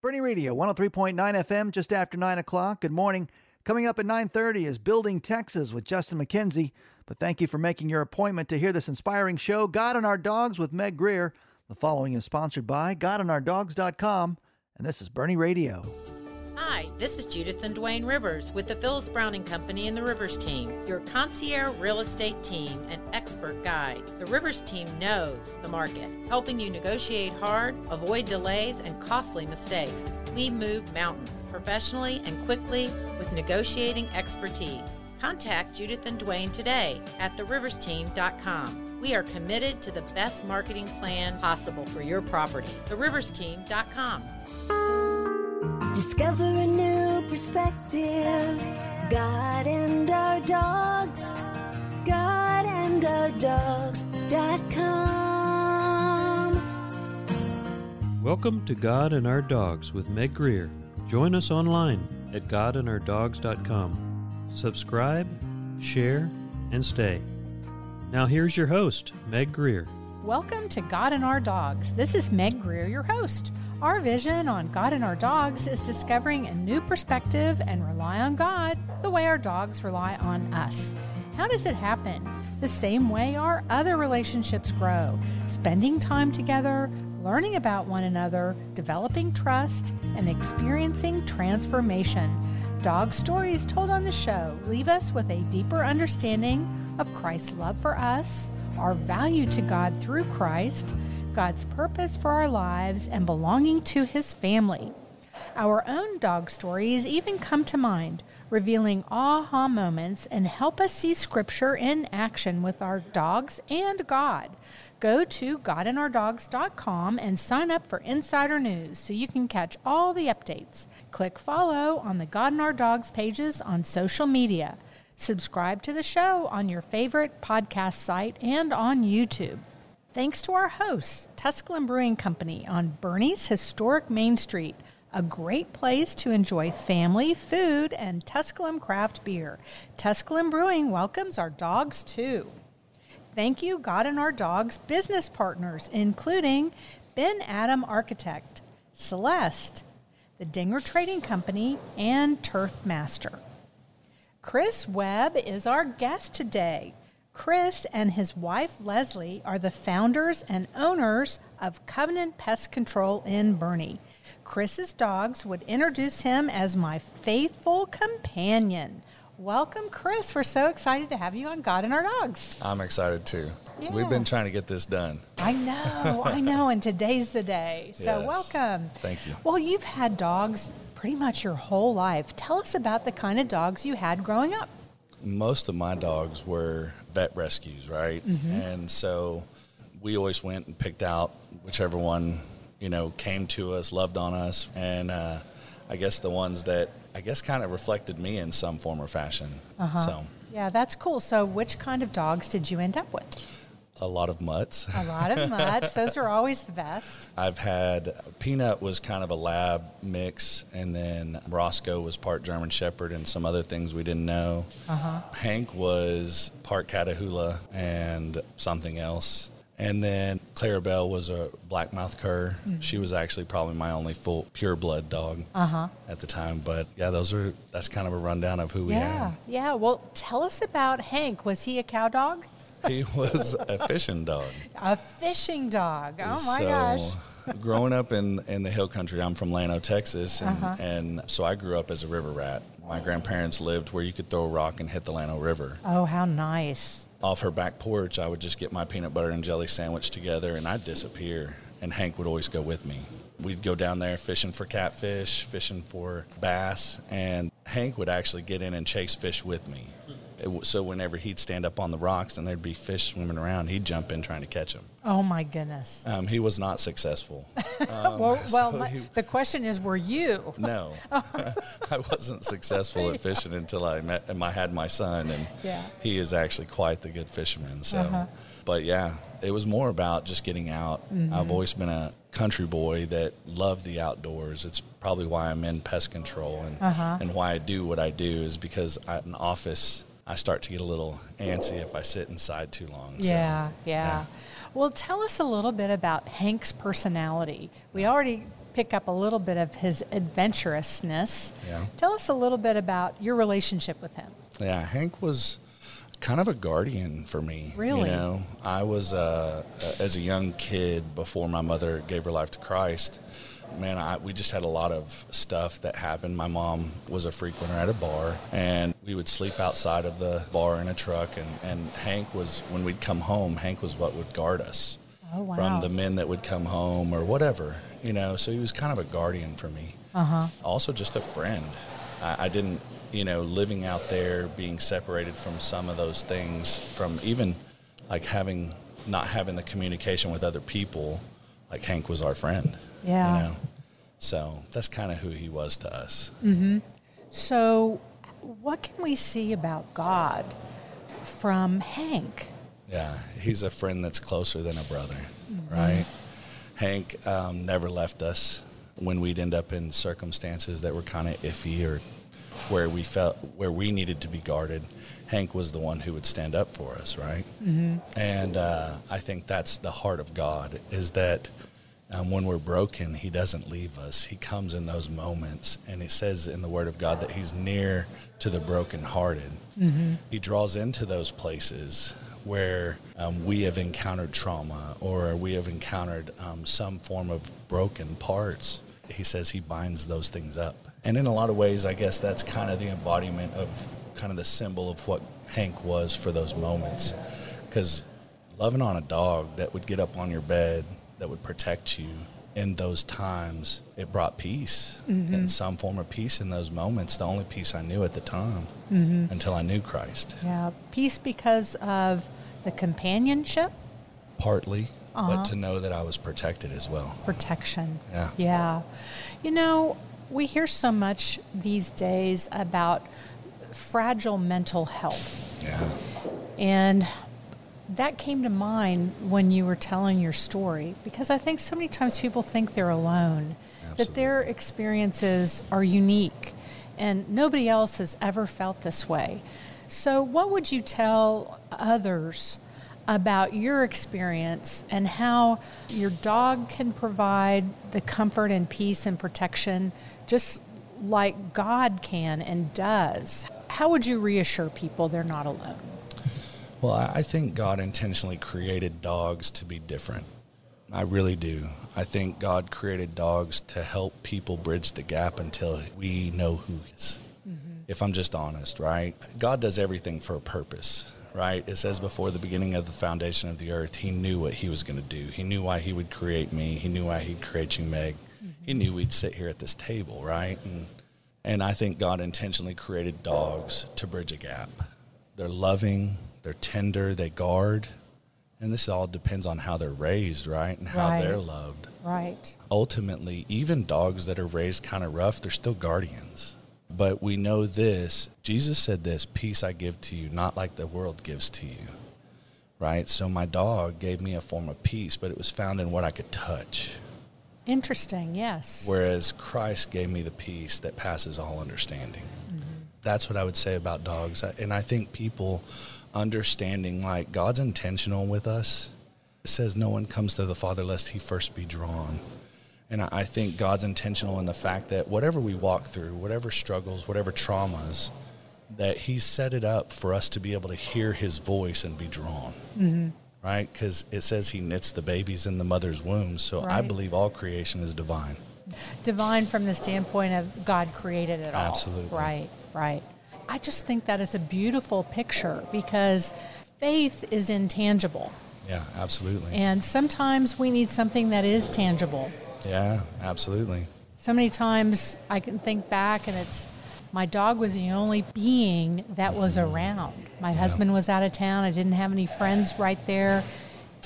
Boerne Radio, 103.9 FM, just after 9 o'clock. Good morning. Coming up at 9.30 is Building Texas with Justin McKenzie. But thank you for making your appointment to hear this inspiring show, God and Our Dogs with Meg Grier. The following is sponsored by GodandOurDogs.com, and this is Boerne Radio. Hi, this is Judith and Dwayne Rivers with the Phyllis Browning Company and the Rivers Team, your concierge real estate team and expert guide. The Rivers Team knows the market, helping you negotiate hard, avoid delays, and costly mistakes. We move mountains professionally and quickly with negotiating expertise. Contact Judith and Dwayne today at theriversteam.com. We are committed to the best marketing plan possible for your property. Theriversteam.com. Discover a new perspective. God and our dogs. God and our dogs.com. Welcome to God and Our Dogs with Meg Grier. Join us online at godandourdogs.com. Subscribe, share, and stay. Now here's your host, Meg Grier. Welcome to God and Our Dogs. This is Meg Grier, your host. Our vision on God and Our Dogs is discovering a new perspective and rely on God the way our dogs rely on us. How does it happen? The same way our other relationships grow spending time together, learning about one another, developing trust, and experiencing transformation. Dog stories told on the show leave us with a deeper understanding of Christ's love for us our value to God through Christ, God's purpose for our lives, and belonging to His family. Our own dog stories even come to mind, revealing aha moments and help us see Scripture in action with our dogs and God. Go to godandourdogs.com and sign up for insider news so you can catch all the updates. Click follow on the God and Our Dogs pages on social media. Subscribe to the show on your favorite podcast site and on YouTube. Thanks to our hosts, Tusculum Brewing Company on Boerne's historic Main Street, a great place to enjoy family, food, and Tusculum craft beer. Tusculum Brewing welcomes our dogs too. Thank you, God and Our Dogs business partners, including Ben Adam Architect, Celeste, the Dinger Trading Company, and Turf Master. Chris Webb is our guest today. Chris and his wife Leslie are the founders and owners of Covenant Pest Control in Boerne. Chris's dogs would introduce him as my faithful companion. Welcome, Chris. We're so excited to have you on God and Our Dogs. I'm excited too. Yeah. We've been trying to get this done. I know, I know, and today's the day. So, Yes. welcome. Thank you. Well, you've had dogs pretty much your whole life. Tell us about the kind of dogs you had growing up. Most of my dogs were vet rescues, right? Mm-hmm. And so we always went and picked out whichever one, you know, came to us, loved on us, and uh, I guess the ones that I guess kind of reflected me in some form or fashion. Uh-huh. So Yeah, that's cool. So, which kind of dogs did you end up with? A lot of mutts. A lot of mutts. Those are always the best. I've had Peanut was kind of a lab mix, and then Roscoe was part German Shepherd and some other things we didn't know. Uh-huh. Hank was part Catahoula and something else. And then Clarabelle was a blackmouth cur. She was actually probably my only full pure blood dog Uh-huh. at the time. But yeah, those are that's kind of a rundown of who we Yeah. Yeah. Well, tell us about Hank. Was he a cow dog? He was a fishing dog. A fishing dog. Oh my so, gosh. growing up in, in the hill country, I'm from Llano, Texas, and, Uh-huh. and so I grew up as a river rat. My grandparents lived where you could throw a rock and hit the Llano River. Oh, how nice. Off her back porch, I would just get my peanut butter and jelly sandwich together, and I'd disappear. And Hank would always go with me. We'd go down there fishing for catfish, fishing for bass, and Hank would actually get in and chase fish with me. So whenever he'd stand up on the rocks and there'd be fish swimming around, he'd jump in trying to catch them. Oh my goodness. Um, he was not successful. Um, well, well so my, he- the question is, were you? no, I wasn't successful at fishing until I met and I had my son, and Yeah. he is actually quite the good fisherman. So, Uh-huh. but yeah, it was more about just getting out. Mm-hmm. I've always been a country boy that loved the outdoors. It's probably why I'm in pest control and Uh-huh. and why I do what I do is because at an office. I start to get a little antsy if I sit inside too long. So, Yeah, yeah. Well, tell us a little bit about Hank's personality. We already pick up a little bit of his adventurousness. Yeah. Tell us a little bit about your relationship with him. Yeah, Hank was kind of a guardian for me. Really? You know, I was, uh, as a young kid, before my mother gave her life to Christ, man, I, we just had a lot of stuff that happened. My mom was a frequenter at a bar, and we would sleep outside of the bar in a truck. And, and Hank was, when we'd come home, Hank was what would guard us Oh, wow. from the men that would come home or whatever, you know. So he was kind of a guardian for me. Uh-huh. Also, just a friend. I, I didn't, you know, living out there, being separated from some of those things, from even like having not having the communication with other people. Like Hank was our friend. Yeah. You know? So that's kind of who he was to us. So, what can we see about God from Hank? Yeah, he's a friend that's closer than a brother, right? Hank um, never left us when we'd end up in circumstances that were kind of iffy or where we felt where we needed to be guarded. Hank was the one who would stand up for us, right? Mm-hmm. And uh, I think that's the heart of God is that um, when we're broken, He doesn't leave us. He comes in those moments, and it says in the Word of God that He's near to the brokenhearted. He draws into those places where um, we have encountered trauma or we have encountered um, some form of broken parts. He says He binds those things up. And in a lot of ways, I guess that's kind of the embodiment of kind of the symbol of what Hank was for those moments. Because loving on a dog that would get up on your bed, that would protect you in those times, it brought peace and some form of peace in those moments. The only peace I knew at the time until I knew Christ, Yeah, peace because of the companionship, partly, Uh-huh. but to know that I was protected as well. protection. Yeah. Yeah. You know, we hear so much these days about fragile mental health. Yeah. And that came to mind when you were telling your story because I think so many times people think they're alone, that their experiences are unique and nobody else has ever felt this way. So, what would you tell others about your experience and how your dog can provide the comfort and peace and protection just like God can and does? How would you reassure people they're not alone? Well, I think God intentionally created dogs to be different. I really do. I think God created dogs to help people bridge the gap until we know who He is. Mm-hmm. If I'm just honest, right? God does everything for a purpose, right? It says before the beginning of the foundation of the earth, He knew what He was going to do. He knew why He would create me. He knew why He'd create you, Meg. Mm-hmm. He knew we'd sit here at this table, right? And and I think God intentionally created dogs to bridge a gap. They're loving, they're tender, they guard. And this all depends on how they're raised, right? And how Right. they're loved. Right. Ultimately, even dogs that are raised kind of rough, they're still guardians. But we know this Jesus said this peace I give to you, not like the world gives to you, right? So my dog gave me a form of peace, but it was found in what I could touch. Interesting, yes. Whereas Christ gave me the peace that passes all understanding. Mm-hmm. That's what I would say about dogs. And I think people understanding like God's intentional with us. It says no one comes to the Father lest he first be drawn. And I I think God's intentional in the fact that whatever we walk through, whatever struggles, whatever traumas, that He set it up for us to be able to hear His voice and be drawn. Mm-hmm. Right? Because it says He knits the babies in the mother's womb. So I believe all creation is divine. Divine from the standpoint of God created it all. Absolutely. Right, right. I just think that is a beautiful picture because faith is intangible. Yeah, absolutely. And sometimes we need something that is tangible. yeah, absolutely. So many times I can think back and it's my dog was the only being that was around. My husband was out of town. I didn't have any friends right there.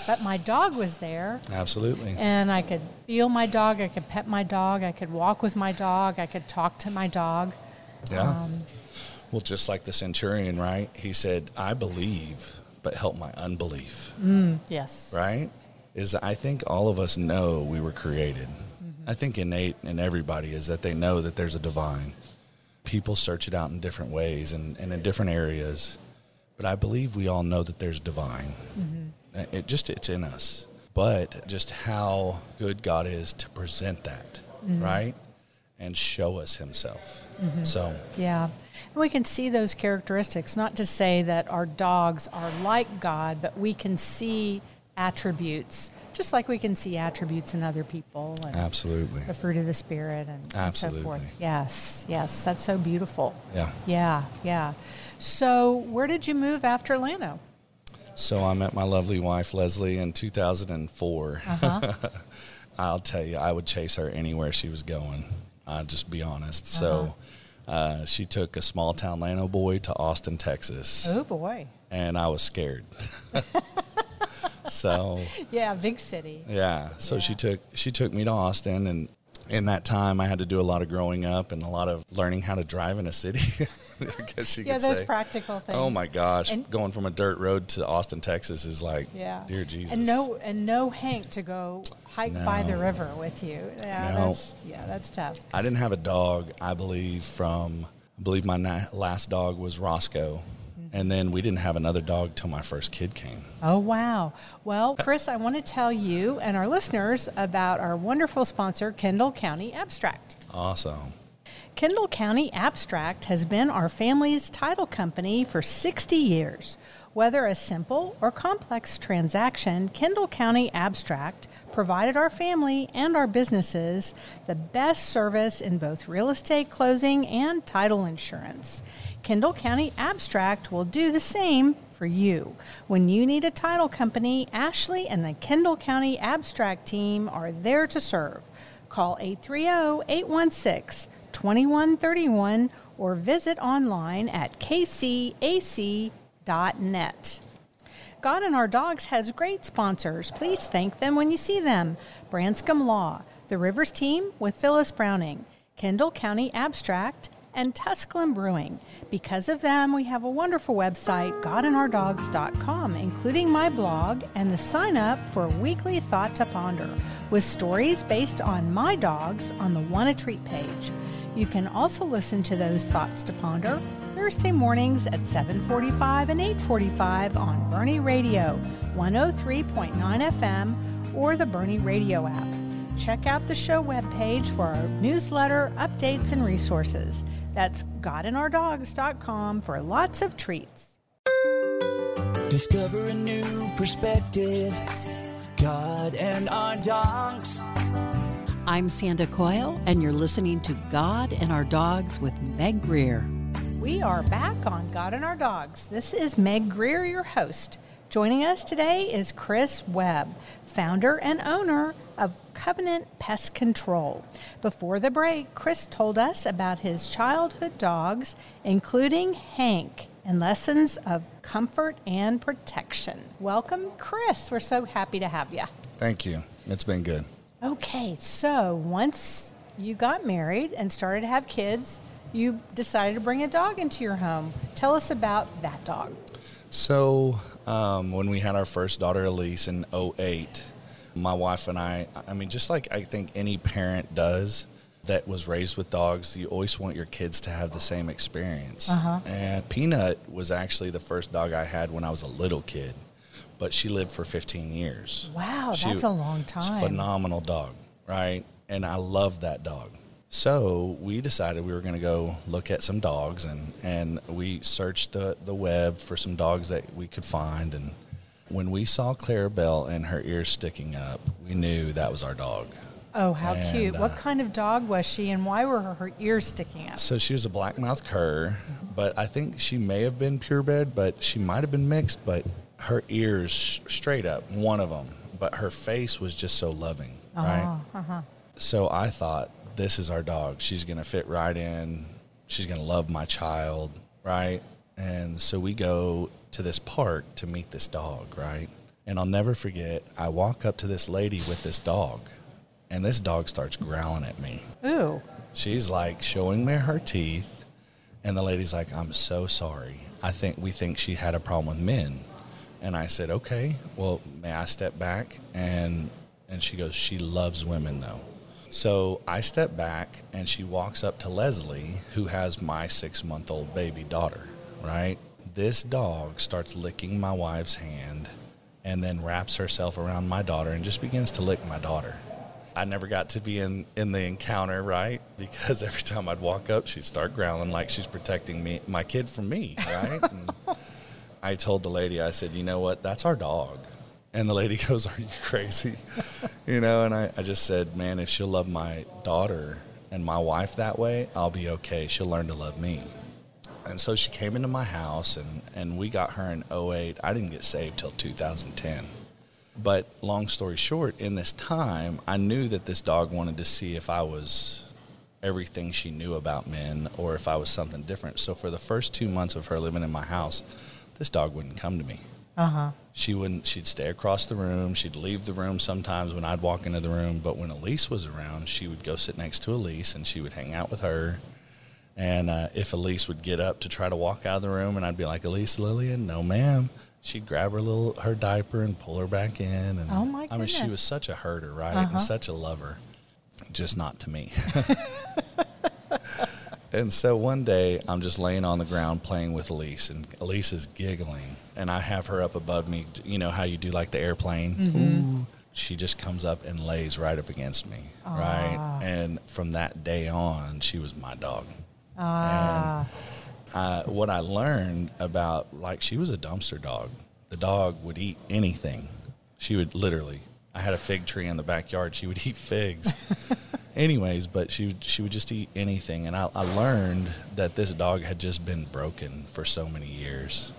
But my dog was there Absolutely. and I could feel my dog, I could pet my dog, I could walk with my dog, I could talk to my dog. Yeah. Um, well, just like the centurion, right? He said, I believe, but help my unbelief, Yes. right? Is I think all of us know we were created. Mm-hmm. I think innate in everybody is that they know that there's a divine. People search it out in different ways and, and in different areas, but I believe we all know that there's divine. Mm-hmm. It just, it's in us. But just how good God is to present that right? And show us himself. So, Yeah. And we can see those characteristics, not to say that our dogs are like God, but we can see attributes, just like we can see attributes in other people and absolutely. the fruit of the Spirit and, and so forth. Yes, yes. That's so beautiful. Yeah. Yeah, yeah. So, where did you move after Llano? So I met my lovely wife Leslie in 2004. Uh-huh. I'll tell you, I would chase her anywhere she was going. I'll just be honest. So Uh-huh. uh, she took a small town Llano boy to Austin, Texas, Oh, boy. and I was scared. so Yeah, big city. yeah, so she took she took me to Austin, and in that time I had to do a lot of growing up and a lot of learning how to drive in a city. I guess you Yeah, those say. practical things. Oh my gosh, And- going from a dirt road to Austin, Texas is like, Yeah. dear Jesus. And no, and no Hank to go hike by the river with you. Yeah, No. that's yeah, that's tough. I didn't have a dog, I believe, from, I believe my na- last dog was Roscoe. And then we didn't have another dog till my first kid came. Oh wow. Well, Chris, I want to tell you and our listeners about our wonderful sponsor, Kendall County Abstract. Awesome. Kendall County Abstract has been our family's title company for 60 years. Whether a simple or complex transaction, Kendall County Abstract provided our family and our businesses the best service in both real estate closing and title insurance. Kendall County Abstract will do the same for you. When you need a title company, Ashley and the Kendall County Abstract team are there to serve. Call 830 816 2131 or visit online at kcac.net. God and Our Dogs has great sponsors. Please thank them when you see them. Branscombe Law, the Rivers Team with Phyllis Browning, Kendall County Abstract, and Tusculum Brewing. Because of them, we have a wonderful website, godandourdogs.com, including my blog and the sign up for weekly Thought to Ponder with stories based on my dogs on the Wanna Treat page. You can also listen to those thoughts to ponder Thursday mornings at 7:45 and 8:45 on Boerne Radio, 103.9 FM or the Boerne Radio app. Check out the show webpage for our newsletter, updates and resources. That's godandourdogs.com for lots of treats. Discover a new perspective. God and our dogs. I'm Sandra Coyle, and you're listening to God and Our Dogs with Meg Grier. We are back on God and Our Dogs. This is Meg Grier, your host. Joining us today is Chris Webb, founder and owner of Covenant Pest Control. Before the break, Chris told us about his childhood dogs, including Hank, and lessons of comfort and protection. Welcome, Chris. We're so happy to have you. Thank you. It's been good. Okay, so once you got married and started to have kids, you decided to bring a dog into your home. Tell us about that dog. So, um, when we had our first daughter, Elise, in 08, my wife and I, I mean, just like I think any parent does that was raised with dogs, you always want your kids to have the same experience. And Peanut was actually the first dog I had when I was a little kid, but she lived for 15 years. Wow, She that's a long time. Phenomenal dog, right? And I love that dog. So we decided we were going to go look at some dogs, and, and we searched the, the web for some dogs that we could find. And when we saw Clarabelle and her ears sticking up, we knew that was our dog. Oh, how And, cute. what uh, kind of dog was she and why were her, her ears sticking up? So she was a black-mouthed cur, but I think she may have been purebred, but she might have been mixed. But her ears straight up, one of them, but her face was just so loving, right? Uh-huh. So I thought, this is our dog. She's gonna fit right in. She's gonna love my child, right? And so we go to this park to meet this dog, right? And I'll never forget. I walk up to this lady with this dog, and this dog starts growling at me. Ooh. She's like showing me her teeth, and the lady's like, "I'm so sorry. I think we think she had a problem with men." And I said, "Okay, well, may I step back?" And and she goes, "She loves women, though." So I step back, and she walks up to Leslie, who has my six-month-old baby daughter. Right? This dog starts licking my wife's hand, and then wraps herself around my daughter and just begins to lick my daughter I never got to be in, in the encounter, right? Because every time I'd walk up, she'd start growling like she's protecting me, my kid from me, right? and I told the lady, I said, you know what? That's our dog. And the lady goes, Are you crazy? you know, and I, I just said, Man, if she'll love my daughter and my wife that way, I'll be okay. She'll learn to love me. And so she came into my house and, and we got her in 08. I didn't get saved till 2010. But long story short, in this time, I knew that this dog wanted to see if I was everything she knew about men or if I was something different. So for the first two months of her living in my house, this dog wouldn't come to me. Uh huh. She wouldn't. She'd stay across the room. She'd leave the room sometimes when I'd walk into the room. But when Elise was around, she would go sit next to Elise and she would hang out with her. And uh, if Elise would get up to try to walk out of the room, and I'd be like, Elise Lillian, no, ma'am. She'd grab her little her diaper and pull her back in. And Oh, my Goodness. I mean, she was such a herder, right, Uh-huh. and such a lover, just not to me. And so one day I'm just laying on the ground playing with Elise, and Elise is giggling, and I have her up above me. You know how you do like the airplane? Ooh. She just comes up and lays right up against me, right? And from that day on, she was my dog. Ah. Uh, what I learned about, like, she was a dumpster dog. The dog would eat anything. She would literally. I had a fig tree in the backyard. She would eat figs. Anyways, but she would, she would just eat anything, and I, I learned that this dog had just been broken for so many years,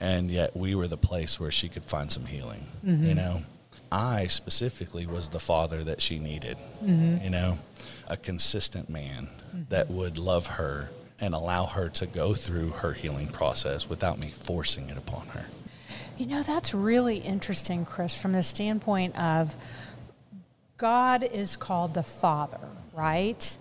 and yet we were the place where she could find some healing. You mm-hmm. know, I specifically was the father that she needed. Mm-hmm. You know, a consistent man mm-hmm. that would love her and allow her to go through her healing process without me forcing it upon her. You know, that's really interesting, Chris, from the standpoint of God is called the Father, right?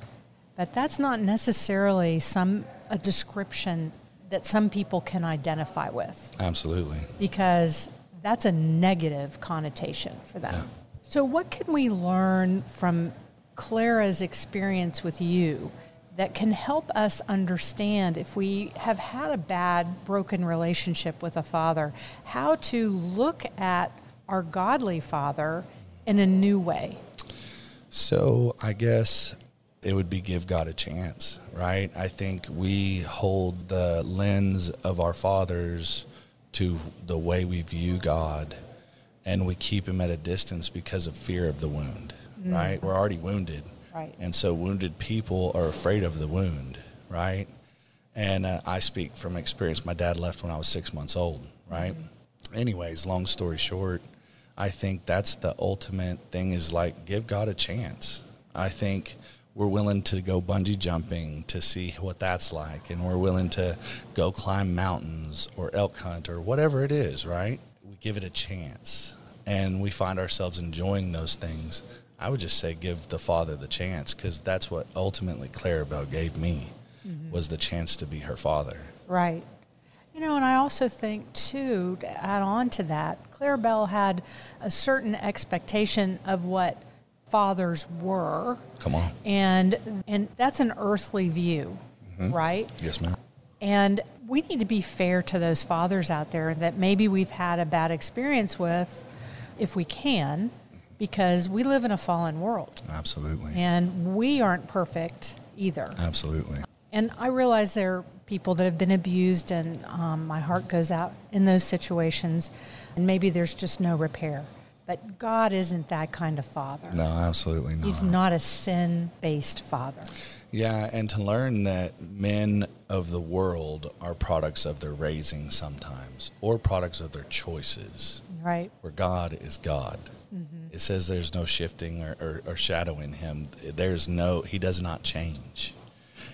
But that's not necessarily some a description that some people can identify with Absolutely. because that's a negative connotation for them. So, what can we learn from Clara's experience with you that can help us understand if we have had a bad, broken relationship with a father, how to look at our godly father in a new way? So I guess it would be give God a chance, right? I think we hold the lens of our fathers to the way we view God and we keep him at a distance because of fear of the wound, right? We're already wounded. Right. And so wounded people are afraid of the wound, right? And uh, I speak from experience. My dad left when I was six months old, right? Anyways, long story short, I think that's the ultimate thing is like give God a chance. I think we're willing to go bungee jumping to see what that's like, and we're willing to go climb mountains or elk hunt or whatever it is, right? We give it a chance and we find ourselves enjoying those things. I would just say give the Father the chance because that's what ultimately Clarabelle gave me mm-hmm. was the chance to be her father. Right. You know, and I also think, too, to add on to that, Clarabelle had a certain expectation of what fathers were. Come on. And, and that's an earthly view, right? Yes, ma'am. And we need to be fair to those fathers out there that maybe we've had a bad experience with, if we can, because we live in a fallen world Absolutely. and we aren't perfect either. Absolutely. And I realize there are people that have been abused, and um, my heart goes out in those situations, and maybe there's just no repair. But God isn't that kind of father. No, absolutely not. He's not a sin based father. Yeah, and to learn that men of the world are products of their raising sometimes, or products of their choices, Right? where God is God. Mm-hmm. It says there's no shifting or, or, or shadow in him. There's no, he does not change.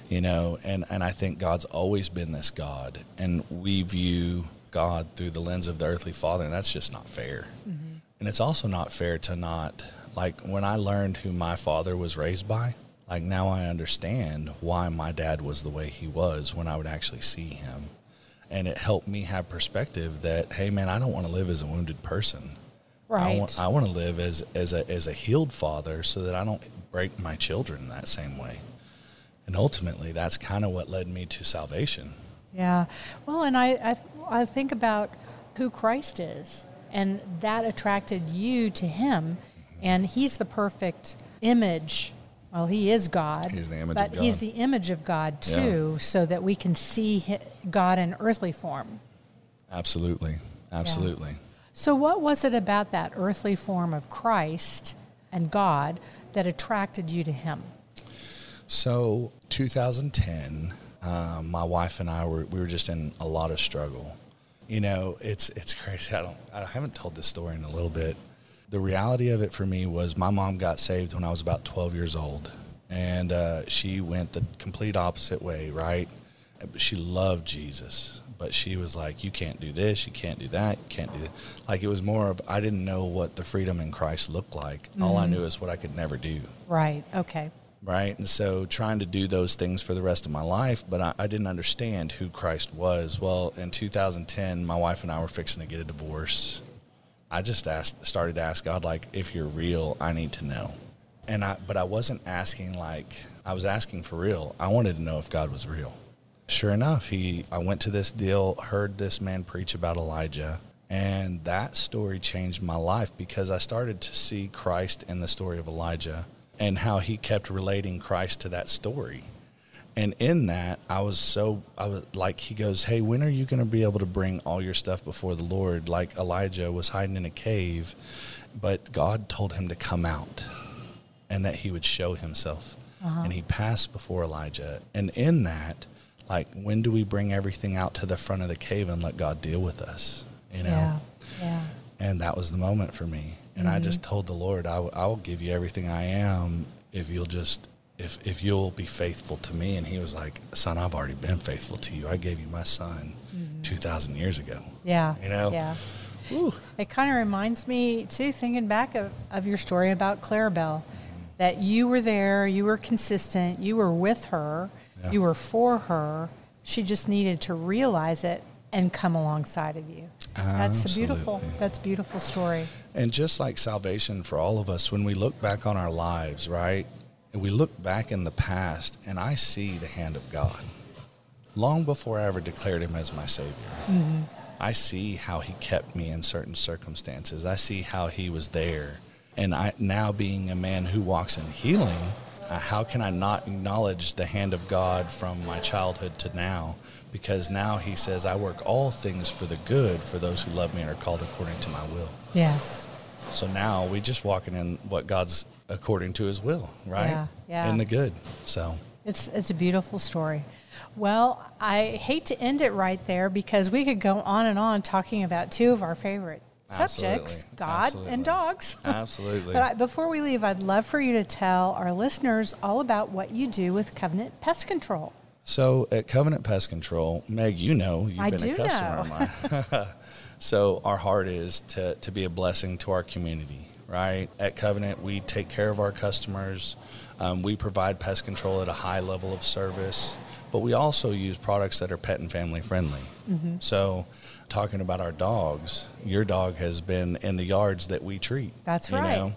You know, and, and I think God's always been this God, and we view God through the lens of the earthly father, and that's just not fair. And it's also not fair to not, like, when I learned who my father was raised by, like, now I understand why my dad was the way he was when I would actually see him. And it helped me have perspective that, hey, man, I don't want to live as a wounded person. I Right. want, I want to live as, as, a, as a healed father so that I don't break my children that same way. And ultimately, that's kind of what led me to salvation. Yeah. Well, and I, I, I think about who Christ is, and that attracted you to him, and he's the perfect image. Well, he is God. He's the image but of God. he's the image of God too, so that we can see God in earthly form. Absolutely. Absolutely. So, what was it about that earthly form of Christ and God that attracted you to him? So, 2010, uh, my wife and I were we were just in a lot of struggle. You know, it's it's crazy. I don't I haven't told this story in a little bit. The reality of it for me was my mom got saved when I was about 12 years old, and uh, she went the complete opposite way. Right? She loved Jesus, but she was like, "You can't do this. You can't do that. You can't do that." Like it was more of I didn't know what the freedom in Christ looked like. All I knew is what I could never do Right. Okay. Right? And so trying to do those things for the rest of my life, but I, I didn't understand who Christ was. Well, in 2010, my wife and I were fixing to get a divorce. I just asked, started to ask God, like, if you're real, I need to know. And I, but I wasn't asking like I was asking for real. I wanted to know if God was real. Sure enough, he. I went to this deal, heard this man preach about Elijah, and that story changed my life because I started to see Christ in the story of Elijah and how he kept relating Christ to that story. And in that, I was so I was like he goes, "Hey, when are you going to be able to bring all your stuff before the Lord?" Like Elijah was hiding in a cave, but God told him to come out and that he would show himself. Uh-huh. And he passed before Elijah. And in that, like when do we bring everything out to the front of the cave and let God deal with us? You know? Yeah. Yeah. And that was the moment for me. And I just mm-hmm. told the Lord, I, w- I will give you everything I am if you'll just, if, if you'll be faithful to me. And he was like, son, I've already been faithful to you. I gave you my son mm-hmm. 2,000 years ago. Yeah. You know? Yeah. Ooh. It kind of reminds me, too, thinking back of, of your story about Clarabelle, mm-hmm. that you were there, you were consistent, you were with her, Yeah. you were for her. She just needed to realize it and come alongside of you. That's a beautiful. That's a beautiful story. And just like salvation for all of us, when we look back on our lives, right? And we look back in the past, and I see the hand of God. Long before I ever declared him as my Savior, mm-hmm. I see how he kept me in certain circumstances. I see how he was there. And I, now, being a man who walks in healing, uh, how can I not acknowledge the hand of God from my childhood to now? Because now he says, I work all things for the good for those who love me and are called according to my will. Yes. So now we just walking in what God's according to His will, right? Yeah, yeah. In the good. So It's it's a beautiful story. Well, I hate to end it right there because we could go on and on talking about two of our favorite subjects, Absolutely. God Absolutely. and dogs. absolutely. But I, before we leave, I'd love for you to tell our listeners all about what you do with Covenant Pest Control. so at Covenant Pest Control, Meg, you know you've I been a customer of mine. so our heart is to to be a blessing to our community, right? At Covenant, we take care of our customers. Um, we provide pest control at a high level of service, but we also use products that are pet and family friendly. Mm-hmm. So, talking about our dogs, your dog has been in the yards that we treat. That's right. know?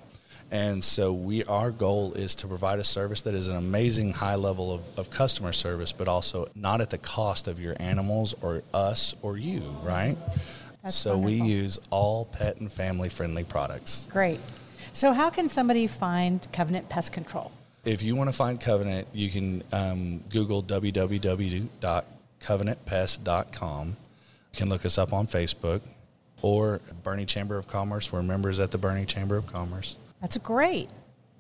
And so we our goal is to provide a service that is an amazing high level of, of customer service, but also not at the cost of your animals or us or you, right? That's so we use all pet and family friendly products. Great. So, how can somebody find Covenant Pest Control? If you want to find Covenant, you can um, Google www.covenantpest.com. You can look us up on Facebook or Boerne Chamber of Commerce. We're members at the Boerne Chamber of Commerce. That's great.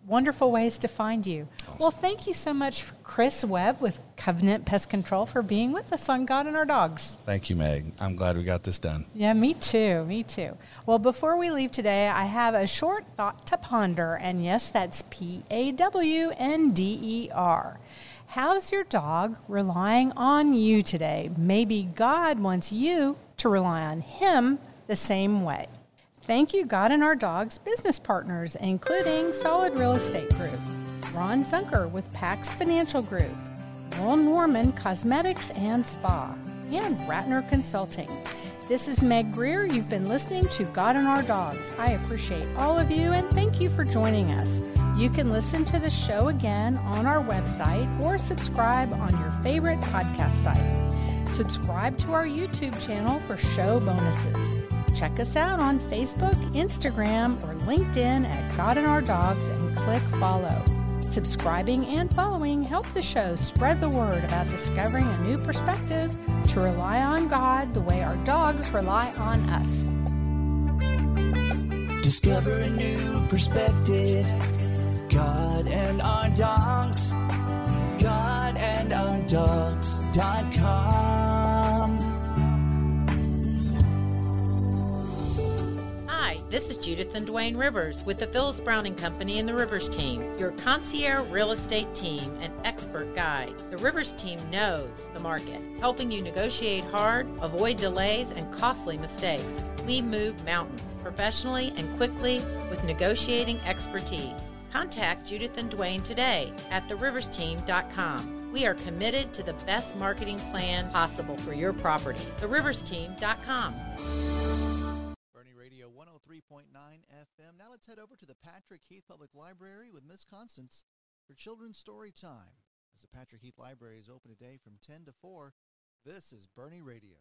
Wonderful ways to find you. Well, thank you so much, Chris Webb with Covenant Pest Control, for being with us on God and Our Dogs. Thank you, Meg. I'm glad we got this done. Yeah, me too. Me too. Well, before we leave today, I have a short thought to ponder. And yes, that's P A W N D E R. How's your dog relying on you today? Maybe God wants you to rely on him the same way. Thank you, God and Our Dogs business partners, including Solid Real Estate Group, Ron Zunker with Pax Financial Group, Noel Norman Cosmetics and Spa, and Ratner Consulting. This is Meg Grier. You've been listening to God and Our Dogs. I appreciate all of you and thank you for joining us. You can listen to the show again on our website or subscribe on your favorite podcast site. Subscribe to our YouTube channel for show bonuses. Check us out on Facebook, Instagram, or LinkedIn at God and Our Dogs and click follow. Subscribing and following help the show spread the word about discovering a new perspective to rely on God the way our dogs rely on us. Discover a new perspective. God and our dogs. God and our dogs.com. Hi, this is Judith and Dwayne Rivers with the Phyllis Browning Company and the Rivers team, your concierge real estate team and expert guide. The Rivers team knows the market, helping you negotiate hard, avoid delays, and costly mistakes. We move mountains professionally and quickly with negotiating expertise. Contact Judith and Dwayne today at theriversteam.com. We are committed to the best marketing plan possible for your property. Theriversteam.com. Boerne Radio 103.9 FM. Now let's head over to the Patrick Heath Public Library with Miss Constance for Children's Story Time. As the Patrick Heath Library is open today from 10 to 4, this is Boerne Radio.